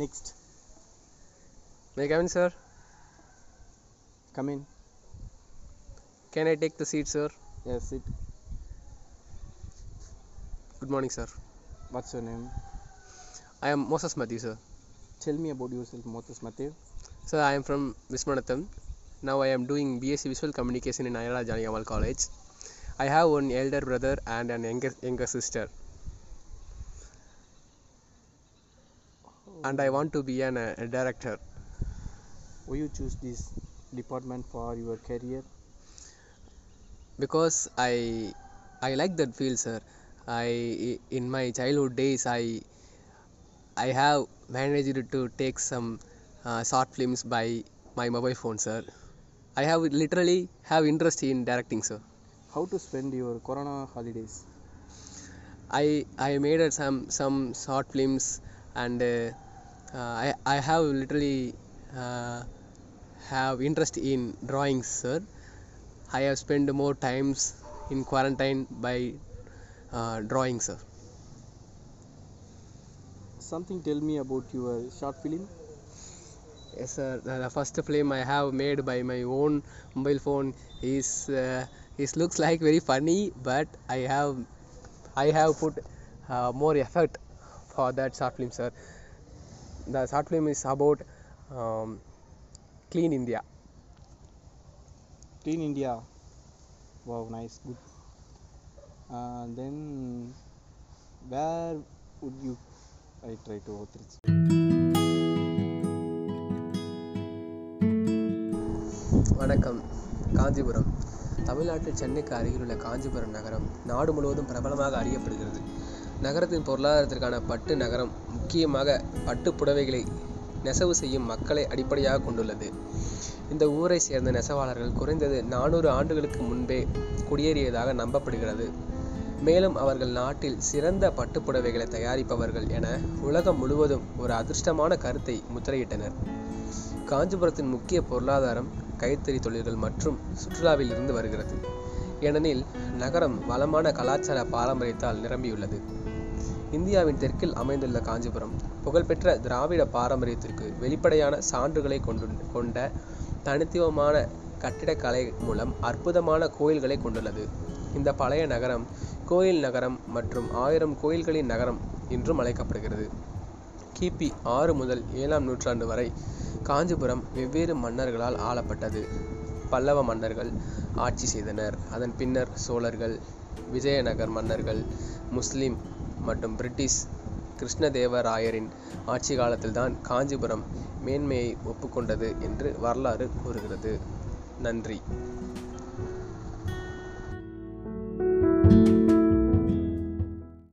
Next, May I come in, sir? come in. Can I take the seat, sir? Yes, sit. Good morning, sir. What's your name? I am Moses Matthew, sir. Tell me about yourself, Moses Matthew. Sir, I am from Vismanatham. Now I am doing BSc Visual Communication in Ayala Janiyamal College. I have one elder brother and an younger, younger sister. And I want to be an, uh, a director Why you choose this department for your career? because I I like that field, sir. I in my childhood days I I have managed to take some uh, short films by my mobile phone, sir. I have literally have interest in directing, sir. How to spend your Corona holidays? I I made uh, some some short films and uh, uh, I I have literally uh, have interest in drawings, sir. I have spent more times in quarantine by uh, drawing, sir. Something tell me about your short film. Yes, sir. The first film I have made by my own mobile phone is uh, is looks like very funny, but I have I have put uh, more effort for that short film, sir. The short film is about um, clean India. Clean India. Wow, nice, good. Uh, then, where would you? I try to outreach. வணக்கம் காஞ்சிபுரம் தமிழ்நாட்டில் சென்னைக்கு அருகிலுள்ள காஞ்சிபுரம் நகரம் நாடு முழுவதும் பிரபலமாக அறியப்படுகிறது நகரத்தின் பொருளாதாரத்திற்கான பட்டு நகரம் முக்கியமாக பட்டு புடவைகளை நெசவு செய்யும் மக்களை அடிப்படையாக கொண்டுள்ளது. இந்த ஊரை சேர்ந்த நெசவாளர்கள் குறைந்தது நானூறு ஆண்டுகளுக்கு முன்பே குடியேறியதாக நம்பப்படுகிறது. மேலும் அவர்கள் நாட்டில் சிறந்த பட்டுப்புடவைகளை தயாரிப்பவர்கள் என உலகம் முழுவதும் ஒரு அதிர்ஷ்டமான கருத்தை முத்திரையிட்டனர். காஞ்சிபுரத்தின் முக்கிய பொருளாதாரம் கைத்தறி தொழில்கள் மற்றும் சுற்றுலாவில் இருந்து வருகிறது. ஏனெனில் நகரம் வளமான கலாச்சார பாரம்பரியத்தால் நிரம்பியுள்ளது. இந்தியாவின் தெற்கில் அமைந்துள்ள காஞ்சிபுரம் புகழ்பெற்ற திராவிட பாரம்பரியத்திற்கு வெளிப்படையான சான்றுகளை கொண்டு கொண்ட தனித்துவமான கட்டிடக்கலை மூலம் அற்புதமான கோயில்களை கொண்டுள்ளது. இந்த பழைய நகரம் கோயில் நகரம் மற்றும் ஆயிரம் கோயில்களின் நகரம் என்றும் அழைக்கப்படுகிறது. கிபி ஆறு முதல் ஏழாம் நூற்றாண்டு வரை காஞ்சிபுரம் வெவ்வேறு மன்னர்களால் ஆளப்பட்டது. பல்லவ மன்னர்கள் ஆட்சி செய்தனர். அதன் பின்னர் சோழர்கள் விஜயநகர் மன்னர்கள் முஸ்லிம் மற்றும் பிரிட்டிஷ் கிருஷ்ணதேவராயரின் ஆட்சி காலத்தில்தான் காஞ்சிபுரம் மேன்மையை ஒப்புக்கொண்டது என்று வரலாறு கூறுகிறது. நன்றி.